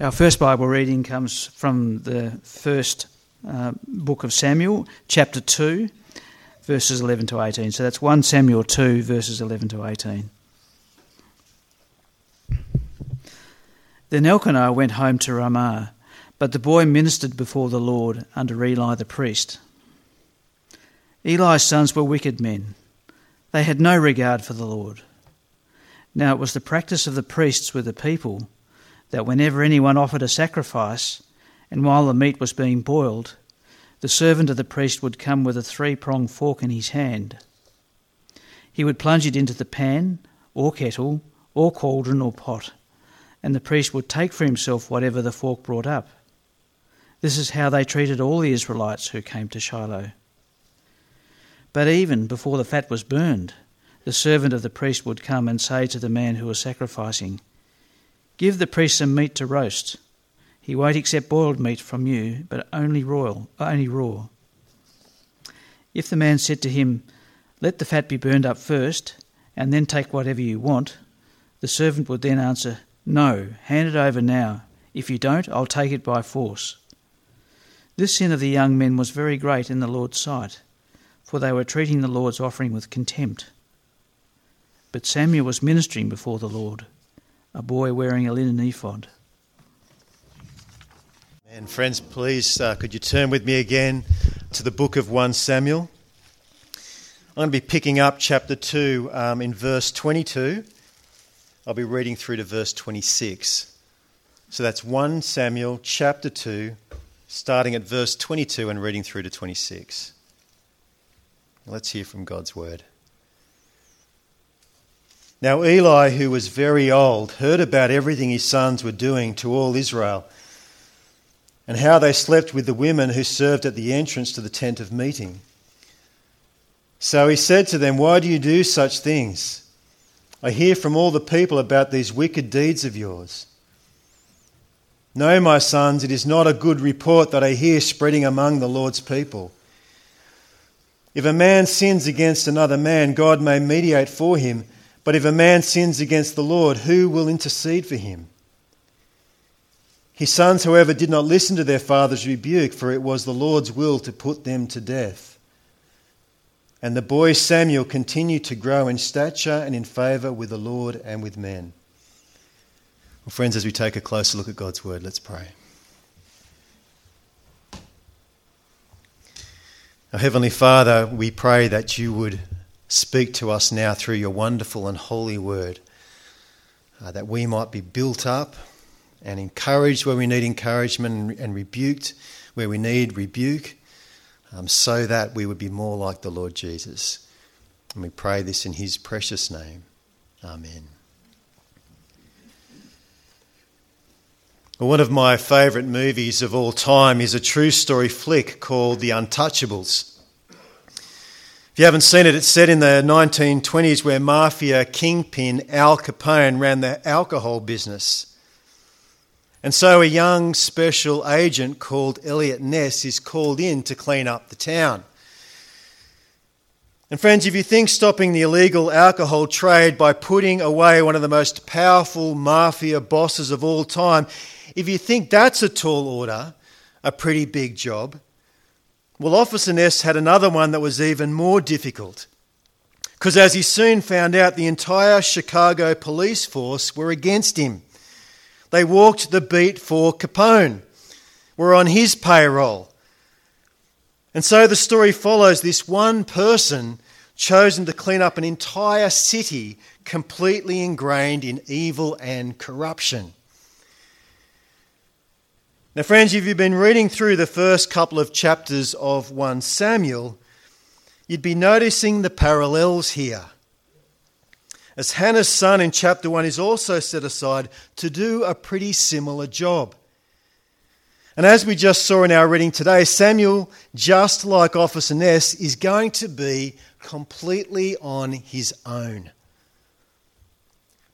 Our first Bible reading comes from the first uh, book of Samuel, chapter 2, verses 11 to 18. So that's 1 Samuel 2, verses 11 to 18. Then Elkanah went home to Ramah, but the boy ministered before the Lord under Eli the priest. Eli's sons were wicked men. They had no regard for the Lord. Now it was the practice of the priests with the people that whenever anyone offered a sacrifice, and while the meat was being boiled, the servant of the priest would come with a three pronged fork in his hand. He would plunge it into the pan, or kettle, or cauldron, or pot, and the priest would take for himself whatever the fork brought up. This is how they treated all the Israelites who came to Shiloh. But even before the fat was burned, the servant of the priest would come and say to the man who was sacrificing, Give the priest some meat to roast. He won't accept boiled meat from you, but only royal, only raw. If the man said to him, Let the fat be burned up first, and then take whatever you want, the servant would then answer, No, hand it over now. If you don't, I'll take it by force. This sin of the young men was very great in the Lord's sight, for they were treating the Lord's offering with contempt. But Samuel was ministering before the Lord a boy wearing a linen ephod. And friends, please, uh, could you turn with me again to the book of 1 Samuel? I'm going to be picking up chapter 2 um, in verse 22. I'll be reading through to verse 26. So that's 1 Samuel chapter 2, starting at verse 22 and reading through to 26. Let's hear from God's word. Now Eli, who was very old, heard about everything his sons were doing to all Israel, and how they slept with the women who served at the entrance to the tent of meeting. So he said to them, Why do you do such things? I hear from all the people about these wicked deeds of yours. No, my sons, it is not a good report that I hear spreading among the Lord's people. If a man sins against another man, God may mediate for him but if a man sins against the Lord, who will intercede for him? His sons, however, did not listen to their father's rebuke, for it was the Lord's will to put them to death. And the boy Samuel continued to grow in stature and in favour with the Lord and with men. Well, friends, as we take a closer look at God's word, let's pray. Our Heavenly Father, we pray that you would speak to us now through your wonderful and holy word, uh, that we might be built up and encouraged where we need encouragement and, rebuked where we need rebuke, um, so that we would be more like the Lord Jesus. And we pray this in his precious name. Amen. one of my favourite movies of all time is a true story flick called The Untouchables. If you haven't seen it, it's set in the 1920s where mafia kingpin Al Capone ran the alcohol business. And so a young special agent called Eliot Ness is called in to clean up the town. And friends, if you think stopping the illegal alcohol trade by putting away one of the most powerful mafia bosses of all time, if you think that's a tall order, a pretty big job, well, Officer Ness had another one that was even more difficult. Because as he soon found out, the entire Chicago police force were against him. They walked the beat for Capone, were on his payroll. And so the story follows this one person chosen to clean up an entire city completely ingrained in evil and corruption. Now, friends, if you've been reading through the first couple of chapters of 1 Samuel, you'd be noticing the parallels here. As Hannah's son in chapter 1 is also set aside to do a pretty similar job. And as we just saw in our reading today, Samuel, just like Officer Ness, is going to be completely on his own.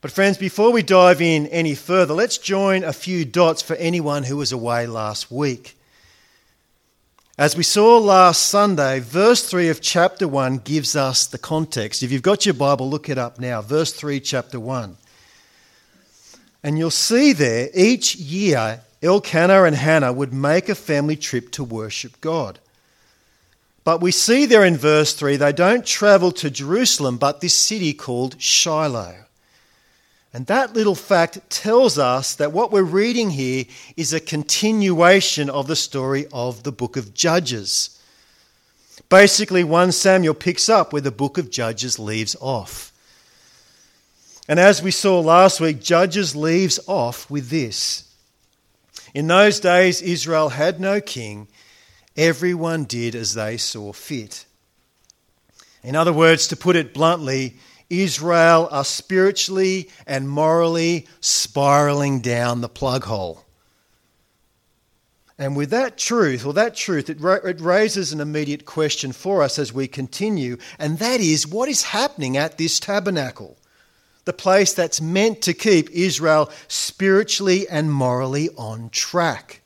But, friends, before we dive in any further, let's join a few dots for anyone who was away last week. As we saw last Sunday, verse 3 of chapter 1 gives us the context. If you've got your Bible, look it up now. Verse 3, chapter 1. And you'll see there, each year, Elkanah and Hannah would make a family trip to worship God. But we see there in verse 3, they don't travel to Jerusalem, but this city called Shiloh. And that little fact tells us that what we're reading here is a continuation of the story of the book of Judges. Basically, 1 Samuel picks up where the book of Judges leaves off. And as we saw last week, Judges leaves off with this. In those days, Israel had no king. Everyone did as they saw fit. In other words, to put it bluntly, Israel are spiritually and morally spiraling down the plug hole. And with that truth, or that truth, it, ra- it raises an immediate question for us as we continue, and that is what is happening at this tabernacle? The place that's meant to keep Israel spiritually and morally on track.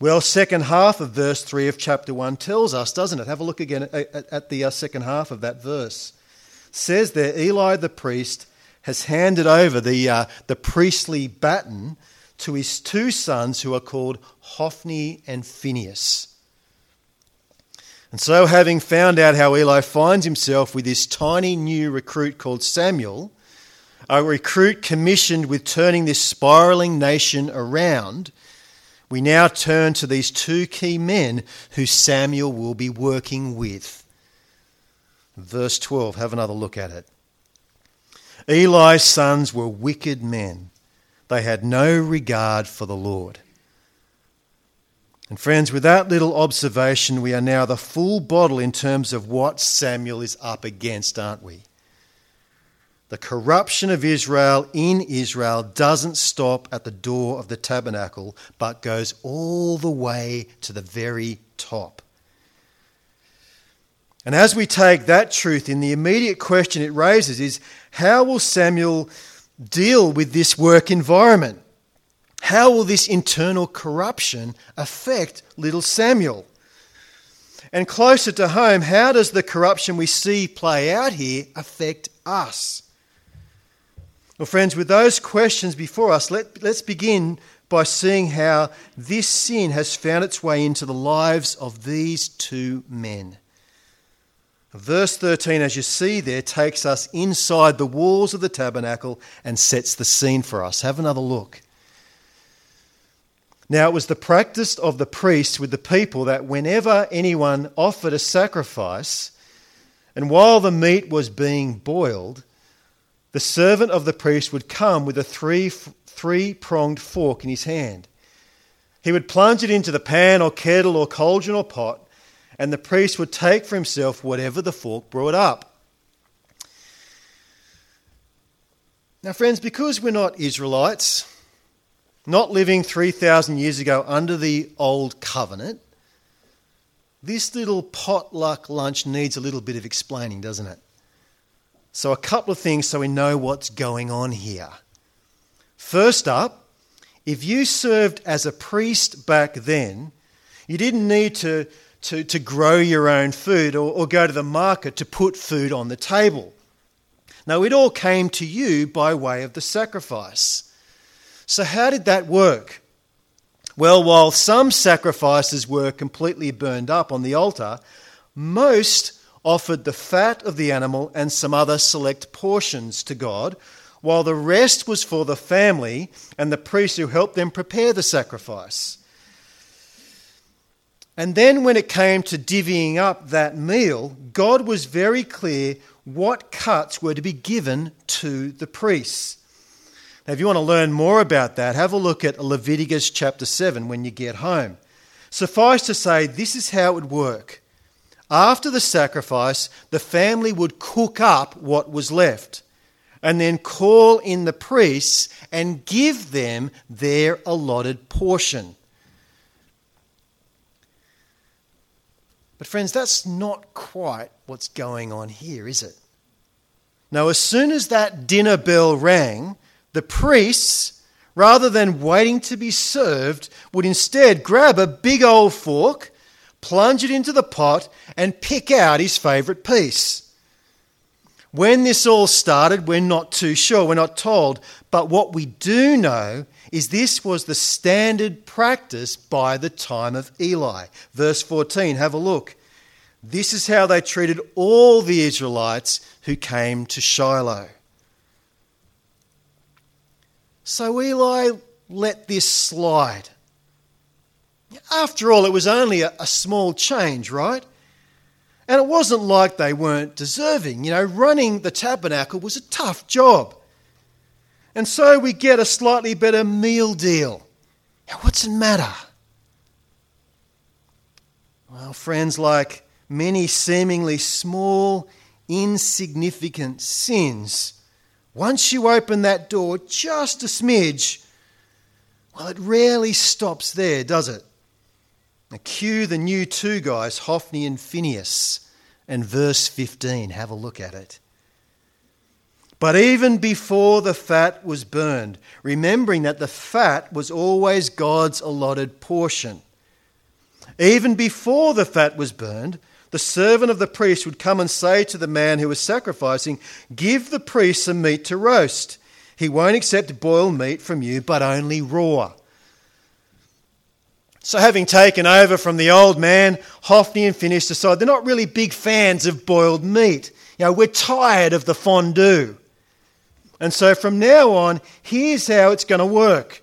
Well, second half of verse 3 of chapter 1 tells us, doesn't it? Have a look again at, at the uh, second half of that verse. Says there, Eli the priest has handed over the, uh, the priestly baton to his two sons who are called Hophni and Phinehas. And so, having found out how Eli finds himself with this tiny new recruit called Samuel, a recruit commissioned with turning this spiraling nation around, we now turn to these two key men who Samuel will be working with. Verse 12, have another look at it. Eli's sons were wicked men they had no regard for the Lord. And friends, with that little observation, we are now the full bottle in terms of what Samuel is up against, aren't we? The corruption of Israel in Israel doesn't stop at the door of the tabernacle, but goes all the way to the very top. And as we take that truth in, the immediate question it raises is how will Samuel deal with this work environment? How will this internal corruption affect little Samuel? And closer to home, how does the corruption we see play out here affect us? Well, friends, with those questions before us, let, let's begin by seeing how this sin has found its way into the lives of these two men. Verse 13, as you see there, takes us inside the walls of the tabernacle and sets the scene for us. Have another look. Now, it was the practice of the priests with the people that whenever anyone offered a sacrifice, and while the meat was being boiled, the servant of the priest would come with a three, three pronged fork in his hand. He would plunge it into the pan or kettle or cauldron or pot and the priest would take for himself whatever the fork brought up. Now, friends, because we're not Israelites, not living 3,000 years ago under the old covenant, this little potluck lunch needs a little bit of explaining, doesn't it? So, a couple of things so we know what's going on here. First up, if you served as a priest back then, you didn't need to to, to grow your own food or, or go to the market to put food on the table. Now, it all came to you by way of the sacrifice. So, how did that work? Well, while some sacrifices were completely burned up on the altar, most offered the fat of the animal and some other select portions to God, while the rest was for the family and the priest who helped them prepare the sacrifice. And then, when it came to divvying up that meal, God was very clear what cuts were to be given to the priests. Now, if you want to learn more about that, have a look at Leviticus chapter 7 when you get home. Suffice to say, this is how it would work. After the sacrifice, the family would cook up what was left and then call in the priests and give them their allotted portion. But, friends, that's not quite what's going on here, is it? Now, as soon as that dinner bell rang, the priests, rather than waiting to be served, would instead grab a big old fork, plunge it into the pot, and pick out his favourite piece. When this all started, we're not too sure, we're not told. But what we do know is this was the standard practice by the time of Eli. Verse 14, have a look. This is how they treated all the Israelites who came to Shiloh. So Eli let this slide. After all, it was only a, a small change, right? And it wasn't like they weren't deserving. You know, running the tabernacle was a tough job. And so we get a slightly better meal deal. Now, what's the matter? Well, friends, like many seemingly small, insignificant sins, once you open that door just a smidge, well, it rarely stops there, does it? Now, cue the new two guys, Hophni and Phinehas, and verse 15. Have a look at it. But even before the fat was burned, remembering that the fat was always God's allotted portion, even before the fat was burned, the servant of the priest would come and say to the man who was sacrificing, Give the priest some meat to roast. He won't accept boiled meat from you, but only raw. So, having taken over from the old man, Hophni and Phinehas decide they're not really big fans of boiled meat. You know, we're tired of the fondue. And so from now on, here's how it's going to work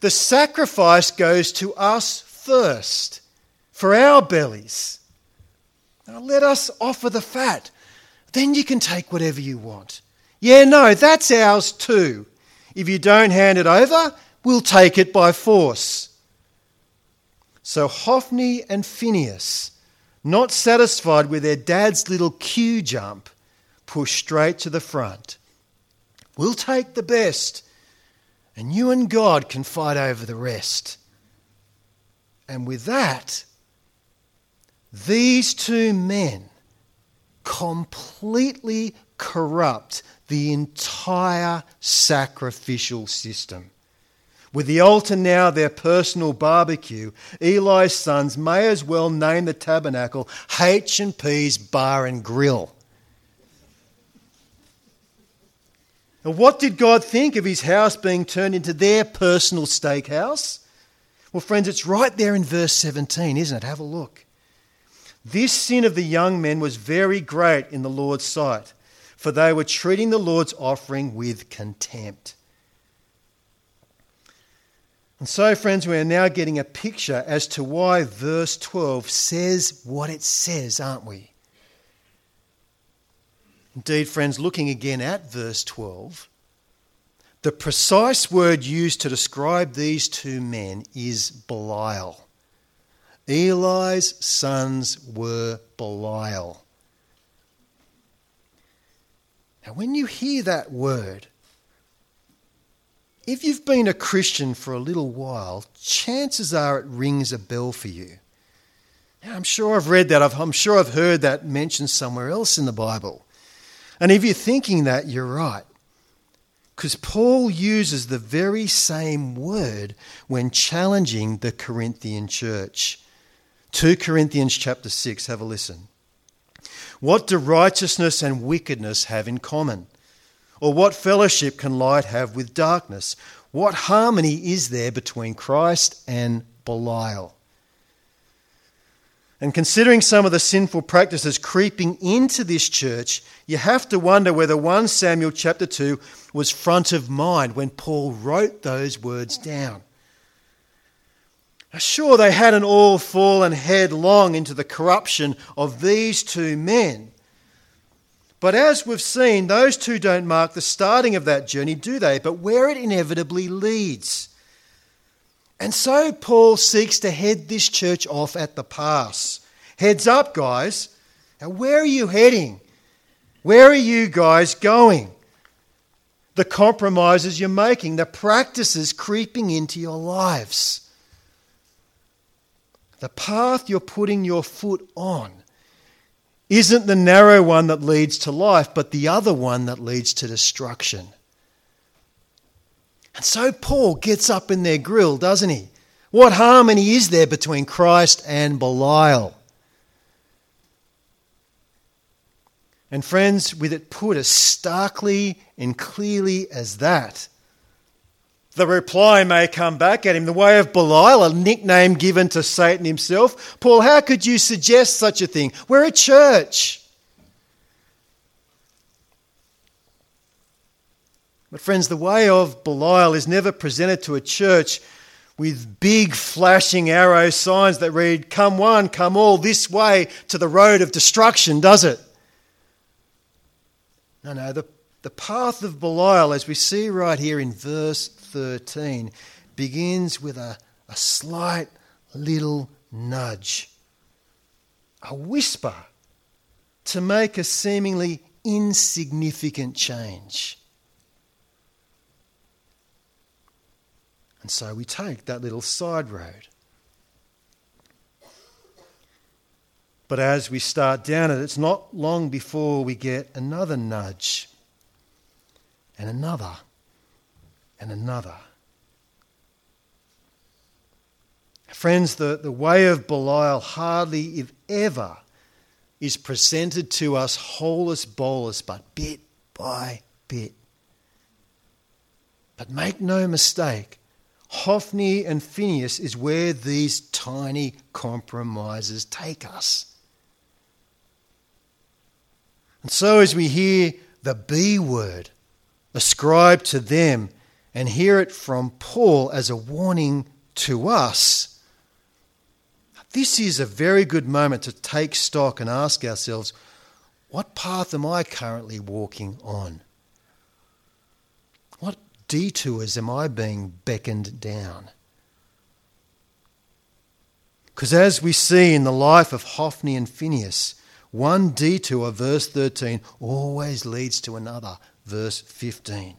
the sacrifice goes to us first for our bellies. Now let us offer the fat. Then you can take whatever you want. Yeah, no, that's ours too. If you don't hand it over, we'll take it by force. So Hophni and Phinehas, not satisfied with their dad's little cue jump, push straight to the front. We'll take the best, and you and God can fight over the rest. And with that, these two men completely corrupt the entire sacrificial system. With the altar now their personal barbecue, Eli's sons may as well name the tabernacle H and P's Bar and Grill. Now, what did God think of his house being turned into their personal steakhouse? Well, friends, it's right there in verse 17, isn't it? Have a look. This sin of the young men was very great in the Lord's sight, for they were treating the Lord's offering with contempt. And so, friends, we are now getting a picture as to why verse 12 says what it says, aren't we? Indeed, friends, looking again at verse 12, the precise word used to describe these two men is Belial. Eli's sons were Belial. Now, when you hear that word, if you've been a Christian for a little while, chances are it rings a bell for you. I'm sure I've read that. I'm sure I've heard that mentioned somewhere else in the Bible. And if you're thinking that, you're right. Because Paul uses the very same word when challenging the Corinthian church. 2 Corinthians chapter 6, have a listen. What do righteousness and wickedness have in common? Or what fellowship can light have with darkness? What harmony is there between Christ and Belial? And considering some of the sinful practices creeping into this church, you have to wonder whether 1 Samuel chapter 2 was front of mind when Paul wrote those words down. Sure, they hadn't all fallen headlong into the corruption of these two men. But as we've seen, those two don't mark the starting of that journey, do they? But where it inevitably leads. And so Paul seeks to head this church off at the pass. Heads up, guys. Now, where are you heading? Where are you guys going? The compromises you're making, the practices creeping into your lives. The path you're putting your foot on isn't the narrow one that leads to life, but the other one that leads to destruction. And so Paul gets up in their grill, doesn't he? What harmony is there between Christ and Belial? And friends, with it put as starkly and clearly as that, the reply may come back at him the way of Belial, a nickname given to Satan himself. Paul, how could you suggest such a thing? We're a church. But, friends, the way of Belial is never presented to a church with big flashing arrow signs that read, Come one, come all, this way to the road of destruction, does it? No, no, the, the path of Belial, as we see right here in verse 13, begins with a, a slight little nudge, a whisper to make a seemingly insignificant change. And so we take that little side road. But as we start down it, it's not long before we get another nudge, and another, and another. Friends, the, the way of Belial hardly, if ever, is presented to us holus bolus, but bit by bit. But make no mistake, Hophni and Phinehas is where these tiny compromises take us. And so, as we hear the B word ascribed to them and hear it from Paul as a warning to us, this is a very good moment to take stock and ask ourselves what path am I currently walking on? What detours am I being beckoned down? Because as we see in the life of Hophni and Phinehas, one detour, verse 13, always leads to another, verse 15.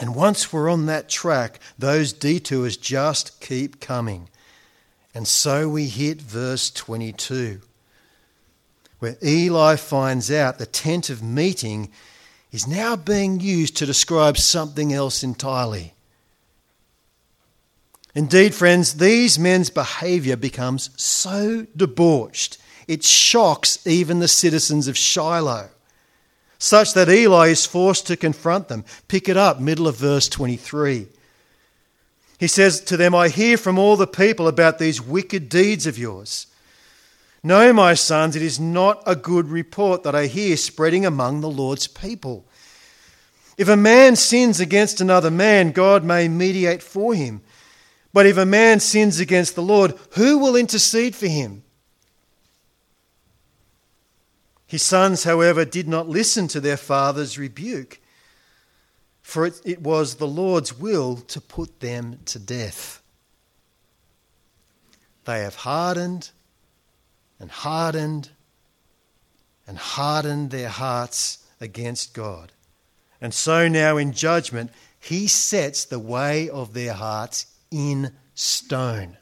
And once we're on that track, those detours just keep coming. And so we hit verse 22, where Eli finds out the tent of meeting is now being used to describe something else entirely. Indeed, friends, these men's behavior becomes so debauched, it shocks even the citizens of Shiloh, such that Eli is forced to confront them. Pick it up, middle of verse 23. He says to them, I hear from all the people about these wicked deeds of yours. No, my sons, it is not a good report that I hear spreading among the Lord's people. If a man sins against another man, God may mediate for him. But if a man sins against the Lord, who will intercede for him? His sons, however, did not listen to their father's rebuke, for it, it was the Lord's will to put them to death. They have hardened and hardened and hardened their hearts against God. And so now in judgment, he sets the way of their hearts in stone.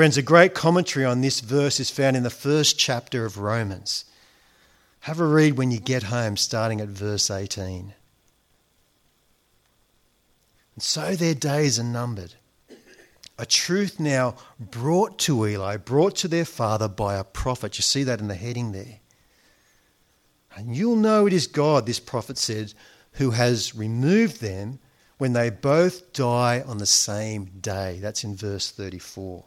Friends, a great commentary on this verse is found in the first chapter of Romans. Have a read when you get home, starting at verse 18. And so their days are numbered a truth now brought to Eli, brought to their father by a prophet. You see that in the heading there. And you'll know it is God, this prophet said, who has removed them when they both die on the same day. That's in verse 34.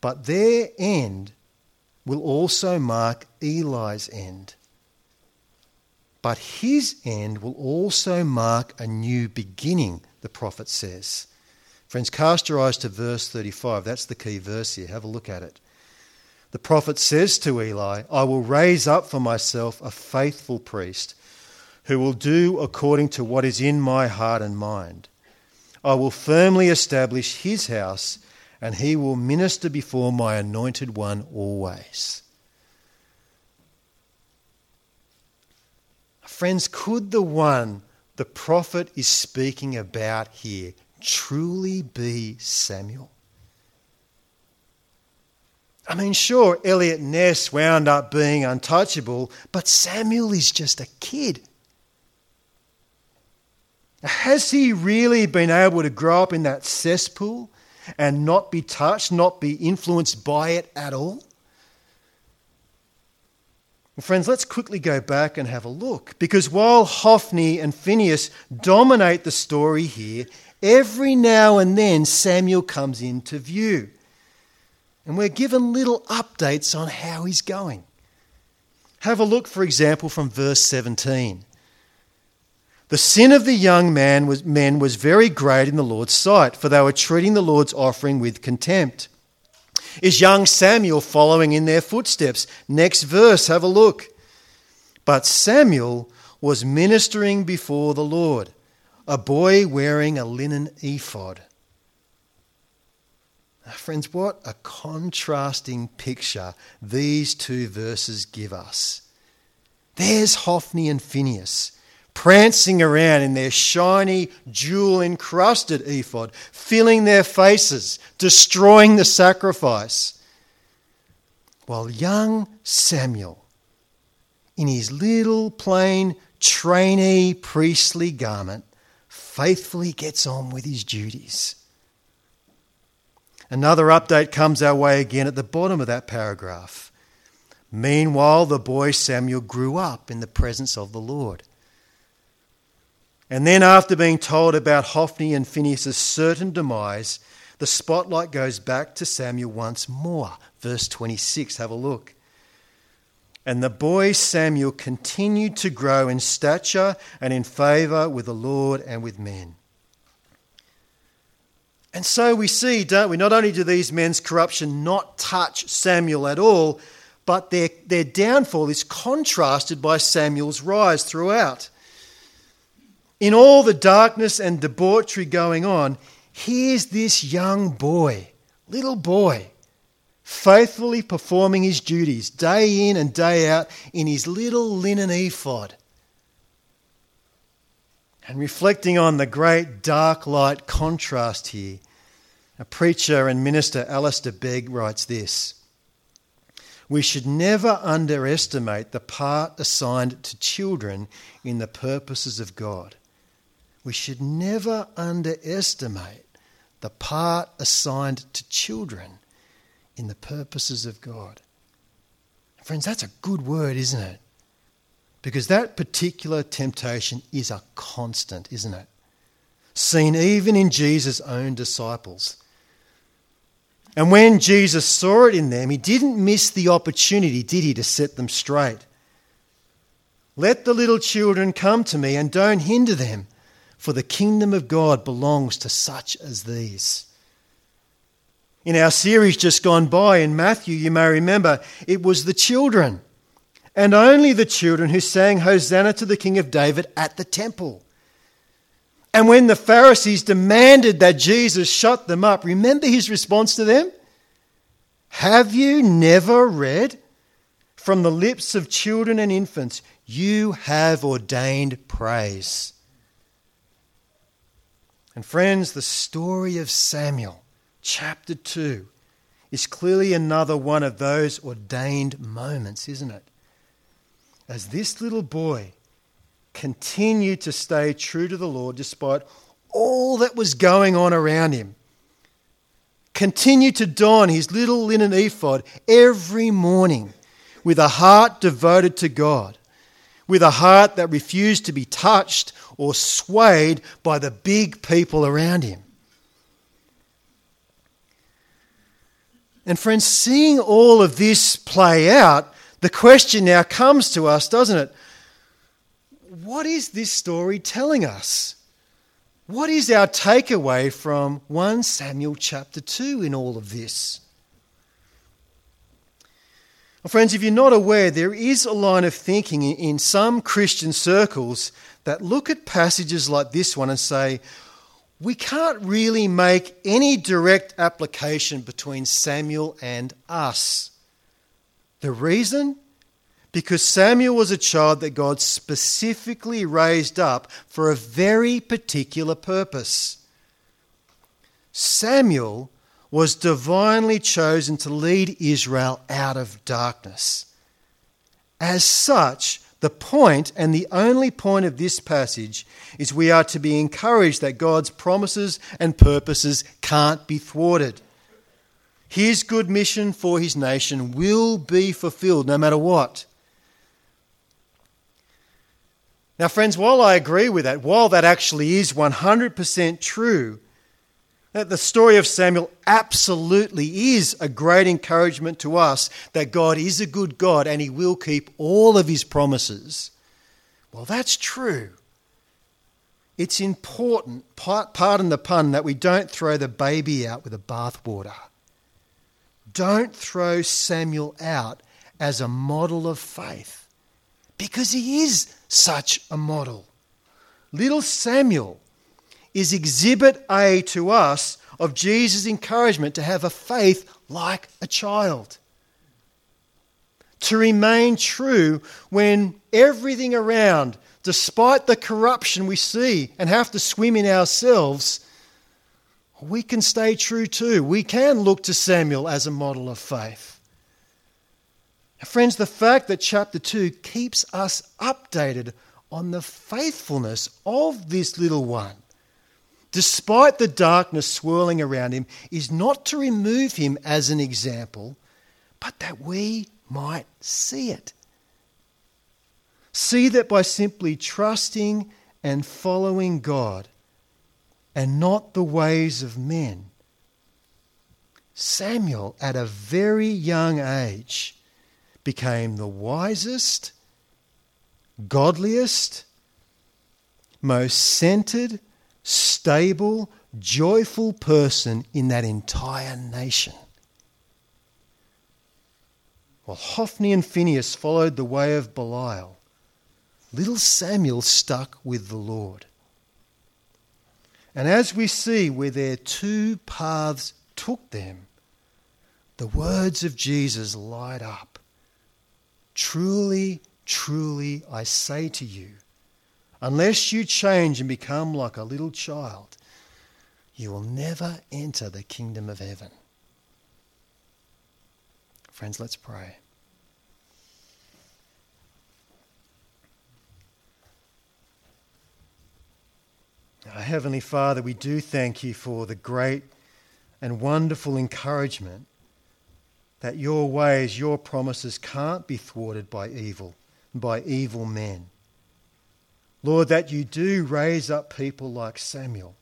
But their end will also mark Eli's end. But his end will also mark a new beginning, the prophet says. Friends, cast your eyes to verse 35. That's the key verse here. Have a look at it. The prophet says to Eli, I will raise up for myself a faithful priest who will do according to what is in my heart and mind. I will firmly establish his house, and he will minister before my anointed one always. Friends, could the one the prophet is speaking about here truly be Samuel? I mean, sure, Eliot Ness wound up being untouchable, but Samuel is just a kid. Has he really been able to grow up in that cesspool and not be touched, not be influenced by it at all? Friends, let's quickly go back and have a look. Because while Hophni and Phinehas dominate the story here, every now and then Samuel comes into view. And we're given little updates on how he's going. Have a look, for example, from verse 17. The sin of the young man was, men was very great in the Lord's sight, for they were treating the Lord's offering with contempt. Is young Samuel following in their footsteps? Next verse, have a look. But Samuel was ministering before the Lord, a boy wearing a linen ephod. Now, friends, what a contrasting picture these two verses give us. There's Hophni and Phinehas prancing around in their shiny, jewel encrusted ephod, filling their faces, destroying the sacrifice. While young Samuel, in his little plain trainee priestly garment, faithfully gets on with his duties. Another update comes our way again at the bottom of that paragraph. Meanwhile, the boy Samuel grew up in the presence of the Lord. And then, after being told about Hophni and Phinehas' certain demise, the spotlight goes back to Samuel once more. Verse 26, have a look. And the boy Samuel continued to grow in stature and in favour with the Lord and with men. And so we see, don't we? Not only do these men's corruption not touch Samuel at all, but their, their downfall is contrasted by Samuel's rise throughout. In all the darkness and debauchery going on, here's this young boy, little boy, faithfully performing his duties day in and day out in his little linen ephod. And reflecting on the great dark light contrast here, a preacher and minister, Alistair Begg, writes this We should never underestimate the part assigned to children in the purposes of God we should never underestimate the part assigned to children in the purposes of God. Friends, that's a good word, isn't it? Because that particular temptation is a constant, isn't it? Seen even in Jesus' own disciples. And when Jesus saw it in them, he didn't miss the opportunity, did he, to set them straight? Let the little children come to me and don't hinder them for the kingdom of God belongs to such as these. In our series just gone by in Matthew, you may remember, it was the children, and only the children who sang Hosanna to the King of David at the temple. And when the Pharisees demanded that Jesus shut them up, remember his response to them? Have you never read? From the lips of children and infants, you have ordained praise. And friends, the story of Samuel, chapter 2, is clearly another one of those ordained moments, isn't it? As this little boy continued to stay true to the Lord despite all that was going on around him, continued to don his little linen ephod every morning with a heart devoted to God, with a heart that refused to be touched or swayed by the big people around him. And friends, seeing all of this play out, the question now comes to us, doesn't it? What is this story telling us? What is our takeaway from 1 Samuel chapter 2 in all of this? Well, friends, if you're not aware, there is a line of thinking in some Christian circles that look at passages like this one and say, we can't really make any direct application between Samuel and us. The reason? Because Samuel was a child that God specifically raised up for a very particular purpose. Samuel was divinely chosen to lead Israel out of darkness. As such, the point, and the only point of this passage, is we are to be encouraged that God's promises and purposes can't be thwarted. His good mission for his nation will be fulfilled no matter what. Now, friends, while I agree with that, while that actually is 100% true, that the story of Samuel absolutely is a great encouragement to us that God is a good God and he will keep all of his promises. Well, that's true. It's important, pardon the pun, that we don't throw the baby out with the bathwater. Don't throw Samuel out as a model of faith because he is such a model. Little Samuel is exhibit A to us of Jesus' encouragement to have a faith like a child. To remain true when everything around, despite the corruption we see and have to swim in ourselves, we can stay true too. We can look to Samuel as a model of faith. Friends, the fact that chapter 2 keeps us updated on the faithfulness of this little one, despite the darkness swirling around him, is not to remove him as an example, but that we might see it. See that by simply trusting and following God and not the ways of men. Samuel, at a very young age, became the wisest, godliest, most centered, stable, joyful person in that entire nation. While Hophni and Phinehas followed the way of Belial, little Samuel stuck with the Lord. And as we see where their two paths took them, the words of Jesus light up. Truly, truly, I say to you, unless you change and become like a little child, you will never enter the kingdom of heaven. Friends, let's pray. Our Heavenly Father, we do thank you for the great and wonderful encouragement that your ways, your promises can't be thwarted by evil, by evil men. Lord, that you do raise up people like Samuel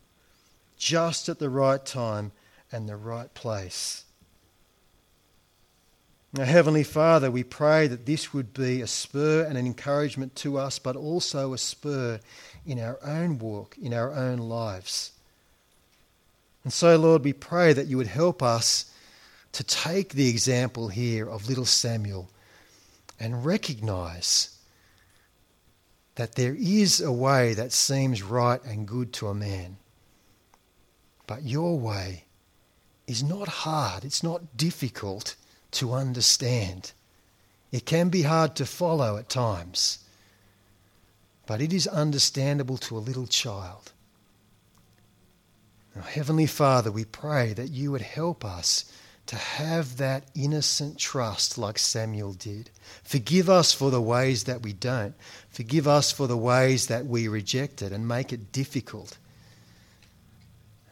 just at the right time and the right place. Now, Heavenly Father, we pray that this would be a spur and an encouragement to us, but also a spur in our own walk, in our own lives. And so, Lord, we pray that you would help us to take the example here of little Samuel and recognize that there is a way that seems right and good to a man. But your way is not hard, it's not difficult to understand. It can be hard to follow at times, but it is understandable to a little child. Now, Heavenly Father, we pray that you would help us to have that innocent trust like Samuel did. Forgive us for the ways that we don't. Forgive us for the ways that we reject it and make it difficult.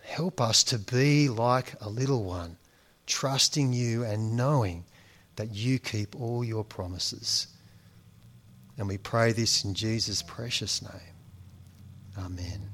Help us to be like a little one, trusting you and knowing that you keep all your promises. And we pray this in Jesus' precious name. Amen.